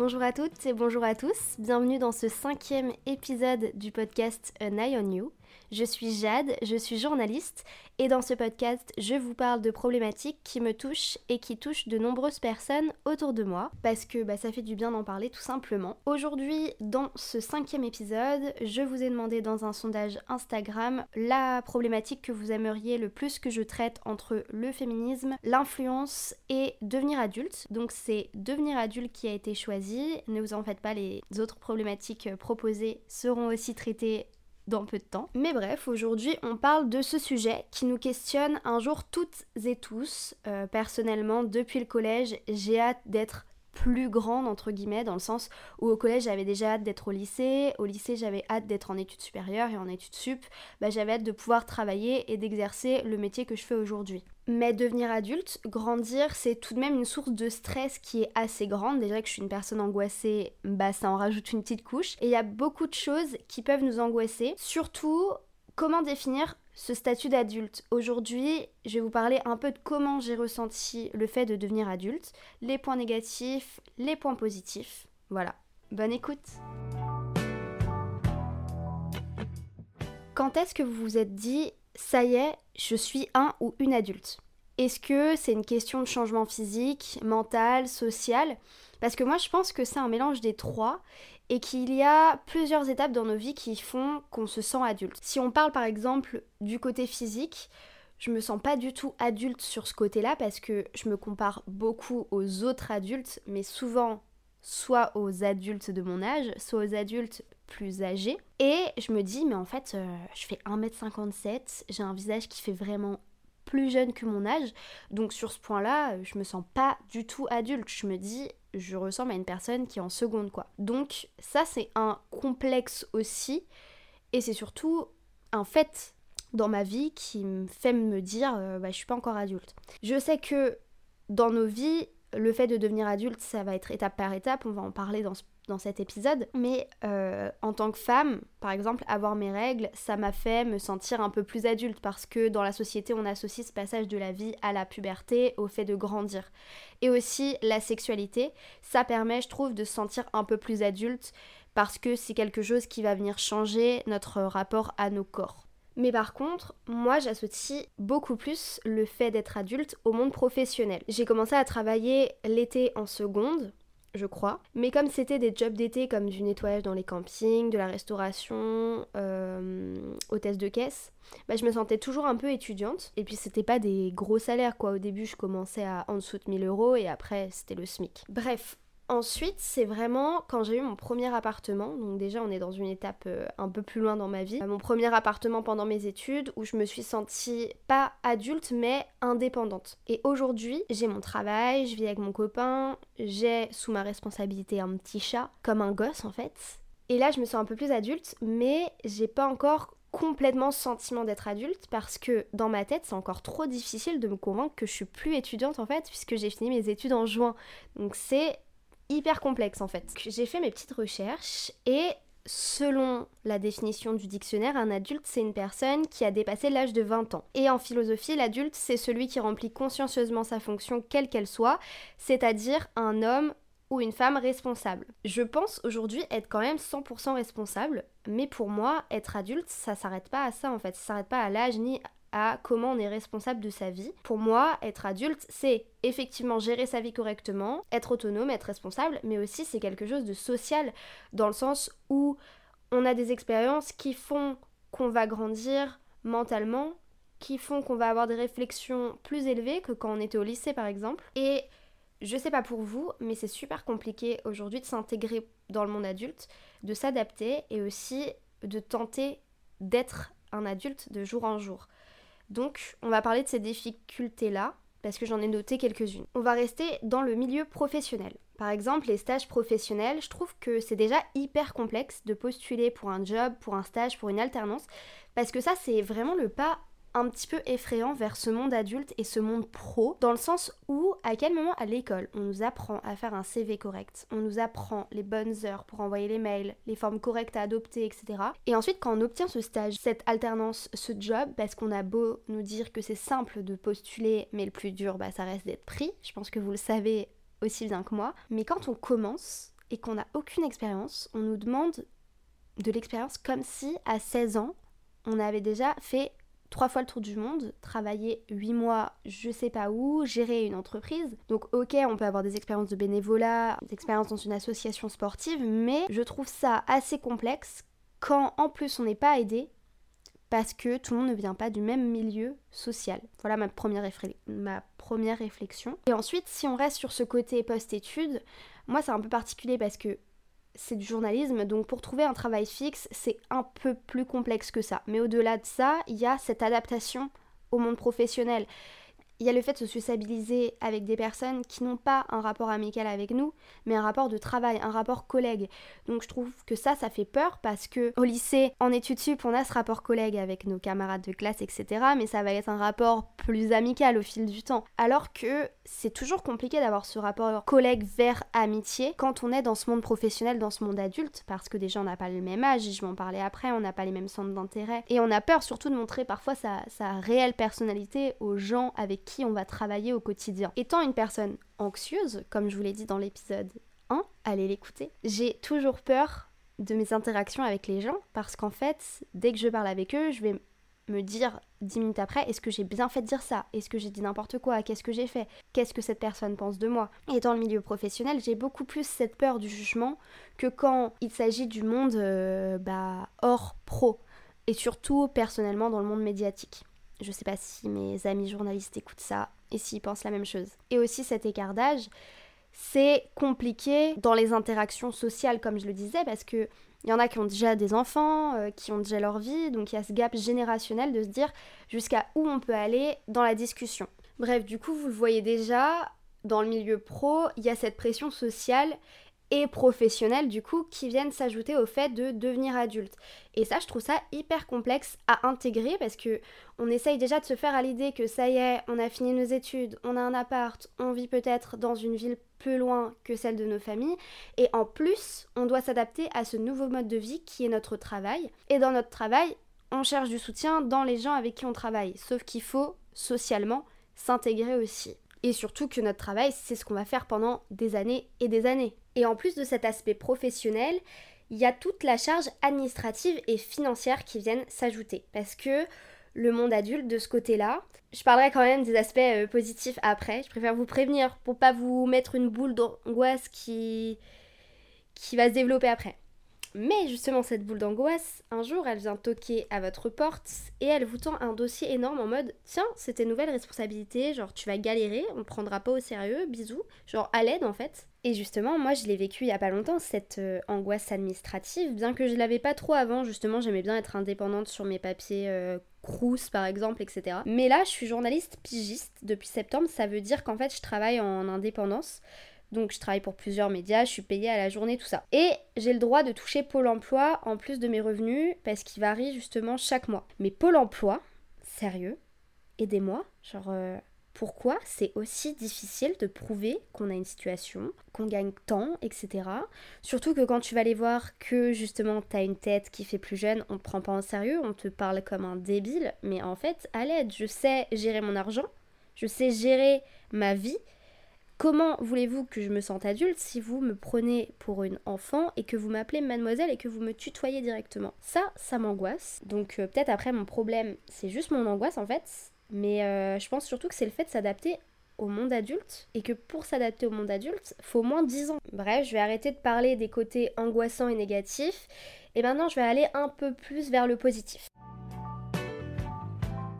Bonjour à toutes et bonjour à tous, bienvenue dans ce cinquième épisode du podcast An Eye on You. Je suis Jade, je suis journaliste et dans ce podcast, je vous parle de problématiques qui me touchent et qui touchent de nombreuses personnes autour de moi parce que bah, ça fait du bien d'en parler tout simplement. Aujourd'hui, dans ce cinquième épisode, je vous ai demandé dans un sondage Instagram la problématique que vous aimeriez le plus que je traite entre le féminisme, l'influence et devenir adulte. Donc c'est devenir adulte qui a été choisi. Ne vous en faites pas, les autres problématiques proposées seront aussi traitées dans peu de temps. Mais bref, aujourd'hui on parle de ce sujet qui nous questionne un jour toutes et tous. Euh, personnellement, depuis le collège, j'ai hâte d'être plus grande entre guillemets dans le sens où au collège j'avais déjà hâte d'être au lycée, au lycée j'avais hâte d'être en études supérieures et en études sup, bah, j'avais hâte de pouvoir travailler et d'exercer le métier que je fais aujourd'hui. Mais devenir adulte, grandir, c'est tout de même une source de stress qui est assez grande. Déjà que je suis une personne angoissée, bah ça en rajoute une petite couche. Et il y a beaucoup de choses qui peuvent nous angoisser. Surtout, comment définir ce statut d'adulte. Aujourd'hui, je vais vous parler un peu de comment j'ai ressenti le fait de devenir adulte, les points négatifs, les points positifs. Voilà. Bonne écoute Quand est-ce que vous vous êtes dit ça y est, je suis un ou une adulte Est-ce que c'est une question de changement physique, mental, social? Parce que moi je pense que c'est un mélange des trois et qu'il y a plusieurs étapes dans nos vies qui font qu'on se sent adulte. Si on parle par exemple du côté physique, je me sens pas du tout adulte sur ce côté-là parce que je me compare beaucoup aux autres adultes, mais souvent soit aux adultes de mon âge, soit aux adultes plus âgés. Et je me dis, mais en fait, euh, je fais 1m57, j'ai un visage qui fait vraiment plus jeune que mon âge. Donc sur ce point-là, je me sens pas du tout adulte. Je me dis, je ressemble à une personne qui est en seconde quoi. Donc ça c'est un complexe aussi et c'est surtout un fait dans ma vie qui me fait me dire euh, bah, je suis pas encore adulte. Je sais que dans nos vies, le fait de devenir adulte, ça va être étape par étape, on va en parler dans ce dans cet épisode, mais euh, en tant que femme, par exemple, avoir mes règles, ça m'a fait me sentir un peu plus adulte parce que dans la société, on associe ce passage de la vie à la puberté, au fait de grandir. Et aussi la sexualité, ça permet, je trouve, de se sentir un peu plus adulte parce que c'est quelque chose qui va venir changer notre rapport à nos corps. Mais par contre, moi j'associe beaucoup plus le fait d'être adulte au monde professionnel. J'ai commencé à travailler l'été en seconde, je crois. Mais comme c'était des jobs d'été comme du nettoyage dans les campings, de la restauration, euh, hôtesse de caisse, bah, je me sentais toujours un peu étudiante. Et puis c'était pas des gros salaires quoi. Au début je commençais à en dessous de 1000 euros et après c'était le SMIC. Bref, Ensuite, c'est vraiment quand j'ai eu mon premier appartement, donc déjà on est dans une étape euh, un peu plus loin dans ma vie, mon premier appartement pendant mes études où je me suis sentie pas adulte mais indépendante. Et aujourd'hui, j'ai mon travail, je vis avec mon copain, j'ai sous ma responsabilité un petit chat, comme un gosse en fait. Et là, je me sens un peu plus adulte, mais j'ai pas encore complètement sentiment d'être adulte parce que dans ma tête c'est encore trop difficile de me convaincre que je suis plus étudiante en fait puisque j'ai fini mes études en juin. Donc c'est hyper complexe en fait. J'ai fait mes petites recherches et selon la définition du dictionnaire, un adulte c'est une personne qui a dépassé l'âge de 20 ans. Et en philosophie, l'adulte c'est celui qui remplit consciencieusement sa fonction quelle qu'elle soit, c'est-à-dire un homme ou une femme responsable. Je pense aujourd'hui être quand même 100% responsable, mais pour moi, être adulte, ça s'arrête pas à ça en fait, ça s'arrête pas à l'âge ni à comment on est responsable de sa vie. Pour moi, être adulte, c'est effectivement gérer sa vie correctement, être autonome, être responsable, mais aussi c'est quelque chose de social dans le sens où on a des expériences qui font qu'on va grandir mentalement, qui font qu'on va avoir des réflexions plus élevées que quand on était au lycée par exemple. Et je sais pas pour vous, mais c'est super compliqué aujourd'hui de s'intégrer dans le monde adulte, de s'adapter et aussi de tenter d'être un adulte de jour en jour. Donc, on va parler de ces difficultés-là, parce que j'en ai noté quelques-unes. On va rester dans le milieu professionnel. Par exemple, les stages professionnels, je trouve que c'est déjà hyper complexe de postuler pour un job, pour un stage, pour une alternance, parce que ça, c'est vraiment le pas un petit peu effrayant vers ce monde adulte et ce monde pro, dans le sens où, à quel moment à l'école, on nous apprend à faire un CV correct, on nous apprend les bonnes heures pour envoyer les mails, les formes correctes à adopter, etc. Et ensuite, quand on obtient ce stage, cette alternance, ce job, parce qu'on a beau nous dire que c'est simple de postuler, mais le plus dur, bah, ça reste d'être pris, je pense que vous le savez aussi bien que moi, mais quand on commence, et qu'on n'a aucune expérience, on nous demande de l'expérience comme si à 16 ans, on avait déjà fait trois fois le tour du monde, travaillé huit mois je sais pas où, gérer une entreprise. Donc ok, on peut avoir des expériences de bénévolat, des expériences dans une association sportive, mais je trouve ça assez complexe quand en plus on n'est pas aidé parce que tout le monde ne vient pas du même milieu social. Voilà ma première, ma première réflexion. Et ensuite, si on reste sur ce côté post-études, moi c'est un peu particulier parce que c'est du journalisme, donc pour trouver un travail fixe, c'est un peu plus complexe que ça. Mais au-delà de ça, il y a cette adaptation au monde professionnel il y a le fait de se sociabiliser avec des personnes qui n'ont pas un rapport amical avec nous, mais un rapport de travail, un rapport collègue. Donc je trouve que ça, ça fait peur parce que au lycée, en études sup, on a ce rapport collègue avec nos camarades de classe, etc. Mais ça va être un rapport plus amical au fil du temps. Alors que c'est toujours compliqué d'avoir ce rapport collègue vers amitié quand on est dans ce monde professionnel, dans ce monde adulte, parce que déjà on n'a pas le même âge, je m'en parlais après, on n'a pas les mêmes centres d'intérêt. Et on a peur surtout de montrer parfois sa, sa réelle personnalité aux gens avec qui on va travailler au quotidien. Étant une personne anxieuse, comme je vous l'ai dit dans l'épisode 1, allez l'écouter, j'ai toujours peur de mes interactions avec les gens parce qu'en fait, dès que je parle avec eux, je vais me dire dix minutes après, est-ce que j'ai bien fait de dire ça? Est-ce que j'ai dit n'importe quoi? Qu'est-ce que j'ai fait? Qu'est-ce que cette personne pense de moi? Et dans le milieu professionnel, j'ai beaucoup plus cette peur du jugement que quand il s'agit du monde euh, bah, hors pro. Et surtout personnellement dans le monde médiatique. Je sais pas si mes amis journalistes écoutent ça et s'ils pensent la même chose. Et aussi cet écart d'âge, c'est compliqué dans les interactions sociales, comme je le disais, parce que il y en a qui ont déjà des enfants, euh, qui ont déjà leur vie, donc il y a ce gap générationnel de se dire jusqu'à où on peut aller dans la discussion. Bref, du coup, vous le voyez déjà, dans le milieu pro, il y a cette pression sociale et professionnels du coup qui viennent s'ajouter au fait de devenir adulte. Et ça je trouve ça hyper complexe à intégrer parce que on essaye déjà de se faire à l'idée que ça y est, on a fini nos études, on a un appart, on vit peut-être dans une ville plus loin que celle de nos familles et en plus, on doit s'adapter à ce nouveau mode de vie qui est notre travail et dans notre travail, on cherche du soutien dans les gens avec qui on travaille, sauf qu'il faut socialement s'intégrer aussi. Et surtout que notre travail, c'est ce qu'on va faire pendant des années et des années. Et en plus de cet aspect professionnel, il y a toute la charge administrative et financière qui viennent s'ajouter. Parce que le monde adulte de ce côté-là, je parlerai quand même des aspects euh, positifs après. Je préfère vous prévenir pour pas vous mettre une boule d'angoisse qui qui va se développer après. Mais justement, cette boule d'angoisse, un jour, elle vient toquer à votre porte et elle vous tend un dossier énorme en mode Tiens, c'est tes nouvelles responsabilités, genre tu vas galérer, on ne prendra pas au sérieux, bisous, genre à l'aide en fait. Et justement, moi je l'ai vécu il y a pas longtemps, cette euh, angoisse administrative, bien que je l'avais pas trop avant, justement, j'aimais bien être indépendante sur mes papiers euh, par exemple, etc. Mais là, je suis journaliste pigiste depuis septembre, ça veut dire qu'en fait je travaille en indépendance. Donc je travaille pour plusieurs médias, je suis payée à la journée, tout ça. Et j'ai le droit de toucher Pôle Emploi en plus de mes revenus parce qu'il varie justement chaque mois. Mais Pôle Emploi, sérieux, aidez-moi, genre euh, pourquoi c'est aussi difficile de prouver qu'on a une situation, qu'on gagne tant, etc. Surtout que quand tu vas aller voir que justement t'as une tête qui fait plus jeune, on te prend pas en sérieux, on te parle comme un débile, mais en fait, à l'aide, je sais gérer mon argent, je sais gérer ma vie, Comment voulez-vous que je me sente adulte si vous me prenez pour une enfant et que vous m'appelez mademoiselle et que vous me tutoyez directement? Ça, ça m'angoisse. Donc euh, peut-être après mon problème, c'est juste mon angoisse en fait. Mais euh, je pense surtout que c'est le fait de s'adapter au monde adulte et que pour s'adapter au monde adulte, faut au moins 10 ans. Bref, je vais arrêter de parler des côtés angoissants et négatifs et maintenant je vais aller un peu plus vers le positif.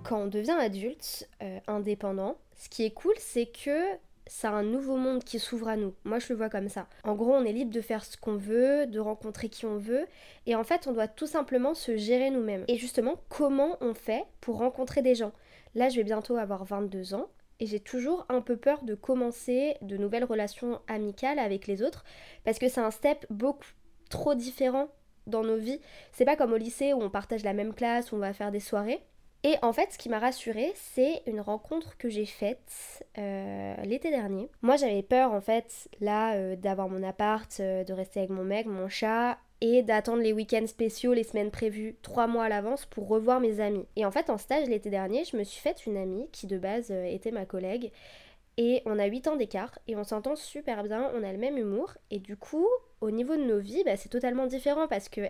Quand on devient adulte, euh, indépendant, ce qui est cool, c'est que c'est un nouveau monde qui s'ouvre à nous. Moi, je le vois comme ça. En gros, on est libre de faire ce qu'on veut, de rencontrer qui on veut, et en fait, on doit tout simplement se gérer nous-mêmes. Et justement, comment on fait pour rencontrer des gens? Là, je vais bientôt avoir 22 ans, et j'ai toujours un peu peur de commencer de nouvelles relations amicales avec les autres, parce que c'est un step beaucoup trop différent dans nos vies. C'est pas comme au lycée où on partage la même classe, où on va faire des soirées. Et en fait, ce qui m'a rassurée, c'est une rencontre que j'ai faite euh, l'été dernier. Moi, j'avais peur, en fait, là, euh, d'avoir mon appart, euh, de rester avec mon mec, mon chat, et d'attendre les week-ends spéciaux, les semaines prévues, trois mois à l'avance pour revoir mes amis. Et en fait, en stage l'été dernier, je me suis faite une amie qui, de base, était ma collègue. Et on a 8 ans d'écart et on s'entend super bien, on a le même humour. Et du coup, au niveau de nos vies, bah, c'est totalement différent parce que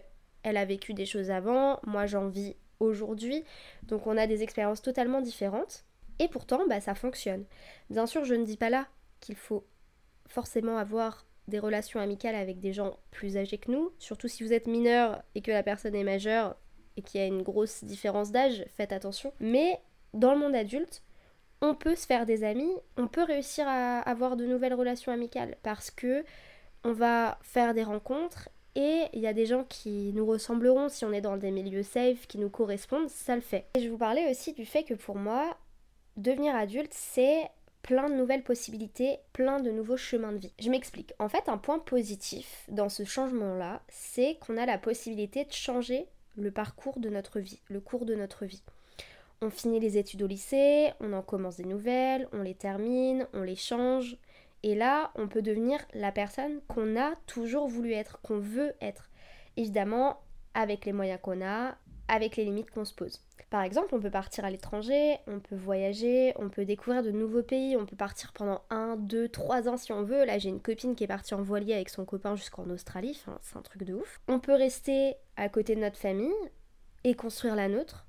elle a vécu des choses avant, moi j'en vis aujourd'hui, donc on a des expériences totalement différentes. Et pourtant, bah, ça fonctionne. Bien sûr, je ne dis pas là qu'il faut forcément avoir des relations amicales avec des gens plus âgés que nous, surtout si vous êtes mineur et que la personne est majeure et qu'il y a une grosse différence d'âge, faites attention. Mais dans le monde adulte, on peut se faire des amis, on peut réussir à avoir de nouvelles relations amicales parce que on va faire des rencontres et il y a des gens qui nous ressembleront si on est dans des milieux safe, qui nous correspondent, ça le fait. Et je vous parlais aussi du fait que pour moi, devenir adulte, c'est plein de nouvelles possibilités, plein de nouveaux chemins de vie. Je m'explique. En fait, un point positif dans ce changement-là, c'est qu'on a la possibilité de changer le parcours de notre vie, le cours de notre vie. On finit les études au lycée, on en commence des nouvelles, on les termine, on les change. Et là, on peut devenir la personne qu'on a toujours voulu être, qu'on veut être. Évidemment, avec les moyens qu'on a, avec les limites qu'on se pose. Par exemple, on peut partir à l'étranger, on peut voyager, on peut découvrir de nouveaux pays, on peut partir pendant 1, 2, 3 ans si on veut. Là, j'ai une copine qui est partie en voilier avec son copain jusqu'en Australie, c'est un truc de ouf. On peut rester à côté de notre famille et construire la nôtre.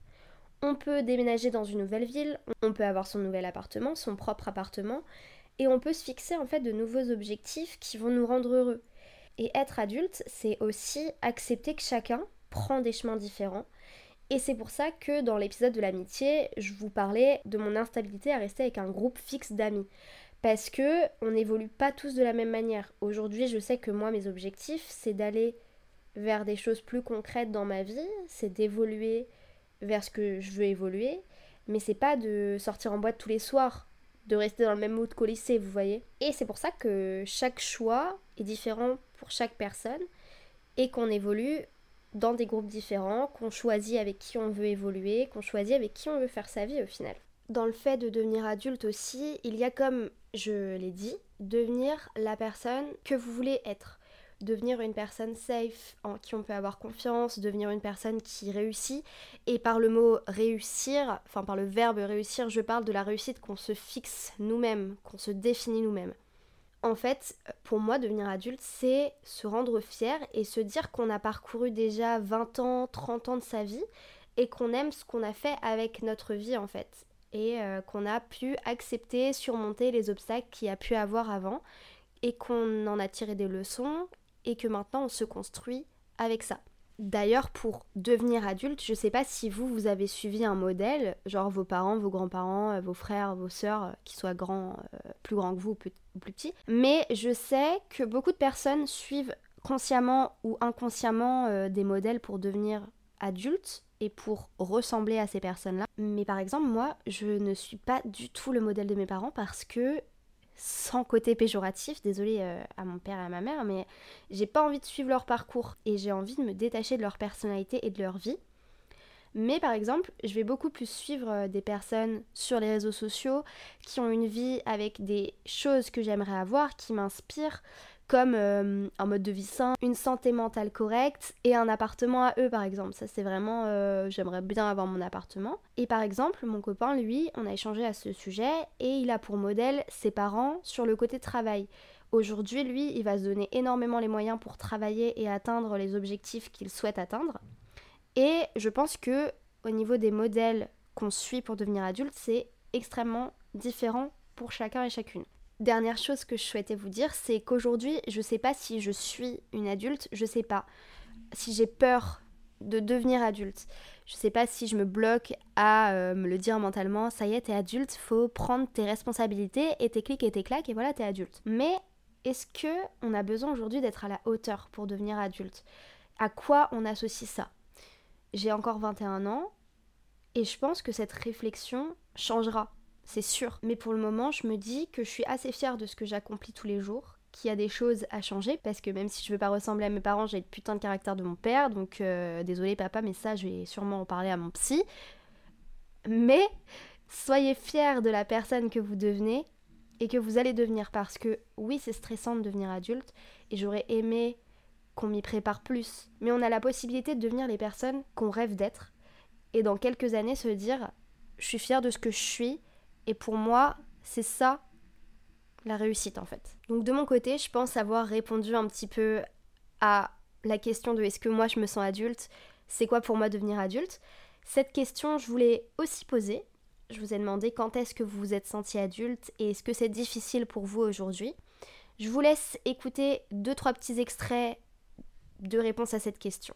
On peut déménager dans une nouvelle ville, on peut avoir son nouvel appartement, son propre appartement, et on peut se fixer en fait de nouveaux objectifs qui vont nous rendre heureux. Et être adulte, c'est aussi accepter que chacun prend des chemins différents et c'est pour ça que dans l'épisode de l'amitié, je vous parlais de mon instabilité à rester avec un groupe fixe d'amis. Parce que on n'évolue pas tous de la même manière. Aujourd'hui, je sais que moi, mes objectifs, c'est d'aller vers des choses plus concrètes dans ma vie, c'est d'évoluer vers ce que je veux évoluer, mais c'est pas de sortir en boîte tous les soirs, de rester dans le même mood qu'au lycée, vous voyez. Et c'est pour ça que chaque choix est différent pour chaque personne et qu'on évolue dans des groupes différents, qu'on choisit avec qui on veut évoluer, qu'on choisit avec qui on veut faire sa vie au final. Dans le fait de devenir adulte aussi, il y a comme je l'ai dit, devenir la personne que vous voulez être. Devenir une personne safe, en qui on peut avoir confiance, devenir une personne qui réussit. Et par le mot réussir, enfin par le verbe réussir, je parle de la réussite qu'on se fixe nous-mêmes, qu'on se définit nous-mêmes en fait, pour moi, devenir adulte, c'est se rendre fier et se dire qu'on a parcouru déjà 20 ans, 30 ans de sa vie et qu'on aime ce qu'on a fait avec notre vie en fait. Et euh, qu'on a pu accepter, surmonter les obstacles qu'il y a pu avoir avant et qu'on en a tiré des leçons et que maintenant on se construit avec ça. D'ailleurs, pour devenir adulte, je sais pas si vous, vous avez suivi un modèle, genre vos parents, vos grands-parents, euh, vos frères, vos sœurs, euh, qui soient euh, plus grands que vous ou plus, petits. Mais je sais que beaucoup de personnes suivent consciemment ou inconsciemment des modèles pour devenir adultes et pour ressembler à ces personnes-là. Mais par exemple, moi, je ne suis pas du tout le modèle de mes parents parce que sans côté péjoratif, désolé euh, à mon père et à ma mère, mais j'ai pas envie de suivre leur parcours et j'ai envie de me détacher de leur personnalité et de leur vie. Mais par exemple, je vais beaucoup plus suivre euh, des personnes sur les réseaux sociaux qui ont une vie avec des choses que j'aimerais avoir, qui m'inspirent, comme euh, un mode de vie sain, une santé mentale correcte et un appartement à eux par exemple. Ça c'est vraiment, euh, j'aimerais bien avoir mon appartement. Et par exemple, mon copain, lui, on a échangé à ce sujet et il a pour modèle ses parents sur le côté travail. Aujourd'hui, lui, il va se donner énormément les moyens pour travailler et atteindre les objectifs qu'il souhaite atteindre. Et je pense que au niveau des modèles qu'on suit pour devenir adulte, c'est extrêmement différent pour chacun et chacune. Dernière chose que je souhaitais vous dire, c'est qu'aujourd'hui, je sais pas si je suis une adulte, je sais pas si j'ai peur de devenir adulte. Je sais pas si je me bloque à euh, me le dire mentalement, ça y est, t'es adulte, faut prendre tes responsabilités et tes clics et tes claques et voilà, t'es adulte. Mais est-ce que on a besoin aujourd'hui d'être à la hauteur pour devenir adulte? À quoi on associe ça? J'ai encore 21 ans et je pense que cette réflexion changera c'est sûr. Mais pour le moment, je me dis que je suis assez fière de ce que j'accomplis tous les jours, qu'il y a des choses à changer, parce que même si je veux pas ressembler à mes parents, j'ai le putain de caractère de mon père, donc euh, désolé papa, mais ça, je vais sûrement en parler à mon psy. Mais soyez fiers de la personne que vous devenez et que vous allez devenir, parce que oui, c'est stressant de devenir adulte, et j'aurais aimé qu'on m'y prépare plus, mais on a la possibilité de devenir les personnes qu'on rêve d'être, et dans quelques années se dire, je suis fière de ce que je suis, et pour moi, c'est ça la réussite en fait. Donc de mon côté, je pense avoir répondu un petit peu à la question de est-ce que moi je me sens adulte, c'est quoi pour moi devenir adulte, cette question je voulais aussi poser. Je vous ai demandé quand est-ce que vous vous êtes senti adulte et est-ce que c'est difficile pour vous aujourd'hui? Je vous laisse écouter deux trois petits extraits de réponse à cette question.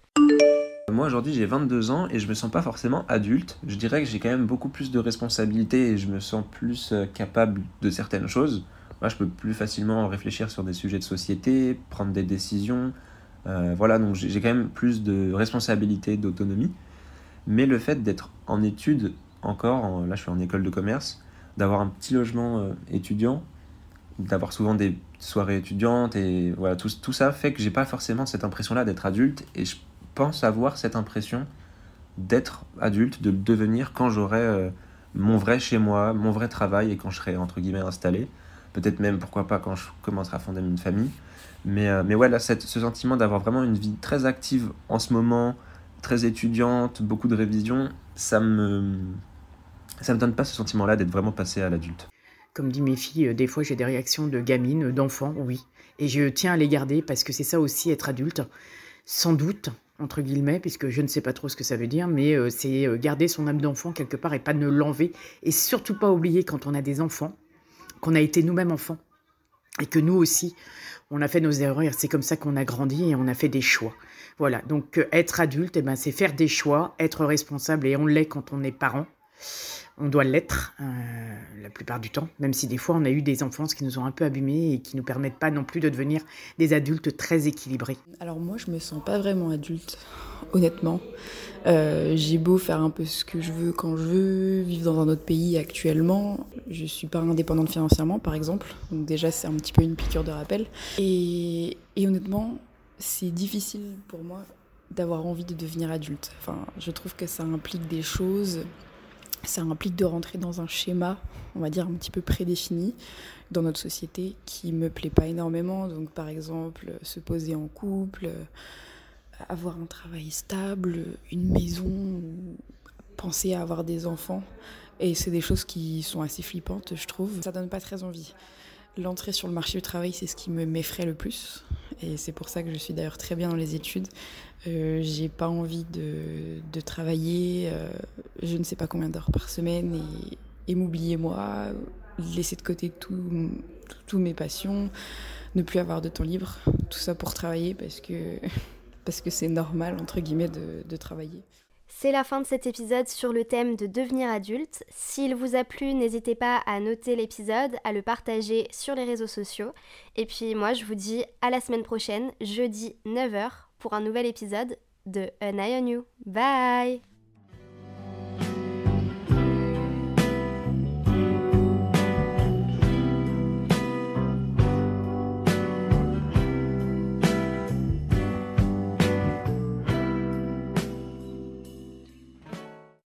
Moi aujourd'hui j'ai 22 ans et je me sens pas forcément adulte. Je dirais que j'ai quand même beaucoup plus de responsabilités et je me sens plus euh, capable de certaines choses. Moi je peux plus facilement réfléchir sur des sujets de société, prendre des décisions. Euh, voilà donc j'ai quand même plus de responsabilités, d'autonomie. Mais le fait d'être en études encore, là je suis en école de commerce, d'avoir un petit logement euh, étudiant, d'avoir souvent des soirées étudiantes et voilà tout, tout ça fait que j'ai pas forcément cette impression là d'être adulte et je pense avoir cette impression d'être adulte, de le devenir quand j'aurai euh, mon vrai chez moi, mon vrai travail et quand je serai entre guillemets installé. Peut-être même, pourquoi pas, quand je commencerai à fonder une famille. Mais, euh, mais ouais, ce sentiment d'avoir vraiment une vie très active en ce moment, très étudiante, beaucoup de révisions, ça me, ça me donne pas ce sentiment-là d'être vraiment passé à l'adulte. Comme dit mes filles, euh, des fois j'ai des réactions de gamines, d'enfants, oui. Et je tiens à les garder parce que c'est ça aussi être adulte. Sans doute, entre guillemets, puisque je ne sais pas trop ce que ça veut dire, mais euh, c'est euh, garder son âme d'enfant quelque part et pas ne l'enlever. Et surtout pas oublier quand on a des enfants, qu'on a été nous-mêmes enfants, et que nous aussi, on a fait nos erreurs, c'est comme ça qu'on a grandi et on a fait des choix. Voilà, donc euh, être adulte, eh ben, c'est faire des choix, être responsable, et on l'est quand on est parent on doit l'être euh, la plupart du temps, même si des fois on a eu des enfances qui nous ont un peu abîmés et qui nous permettent pas non plus de devenir des adultes très équilibrés. Alors moi je me sens pas vraiment adulte, honnêtement. Euh, j'ai beau faire un peu ce que je veux quand je veux, vivre dans un autre pays actuellement, je suis pas indépendante financièrement par exemple, donc déjà c'est un petit peu une piqûre de rappel. Et, et honnêtement c'est difficile pour moi d'avoir envie de devenir adulte. Enfin, je trouve que ça implique des choses ça implique de rentrer dans un schéma, on va dire un petit peu prédéfini dans notre société qui me plaît pas énormément. Donc par exemple, se poser en couple, avoir un travail stable, une maison, penser à avoir des enfants. Et c'est des choses qui sont assez flippantes, je trouve. Ça donne pas très envie. L'entrée sur le marché du travail, c'est ce qui me m'effraie le plus. Et c'est pour ça que je suis d'ailleurs très bien dans les études. Euh, j'ai pas envie de, de travailler euh, je ne sais pas combien d'heures par semaine et, et m'oublier moi, laisser de côté tous mes passions, ne plus avoir de temps libre, tout ça pour travailler parce que parce que c'est normal entre guillemets de, de travailler. C'est la fin de cet épisode sur le thème de devenir adulte. S'il vous a plu, n'hésitez pas à noter l'épisode, à le partager sur les réseaux sociaux. Et puis moi, je vous dis à la semaine prochaine, jeudi 9h, pour un nouvel épisode de An Eye on You. Bye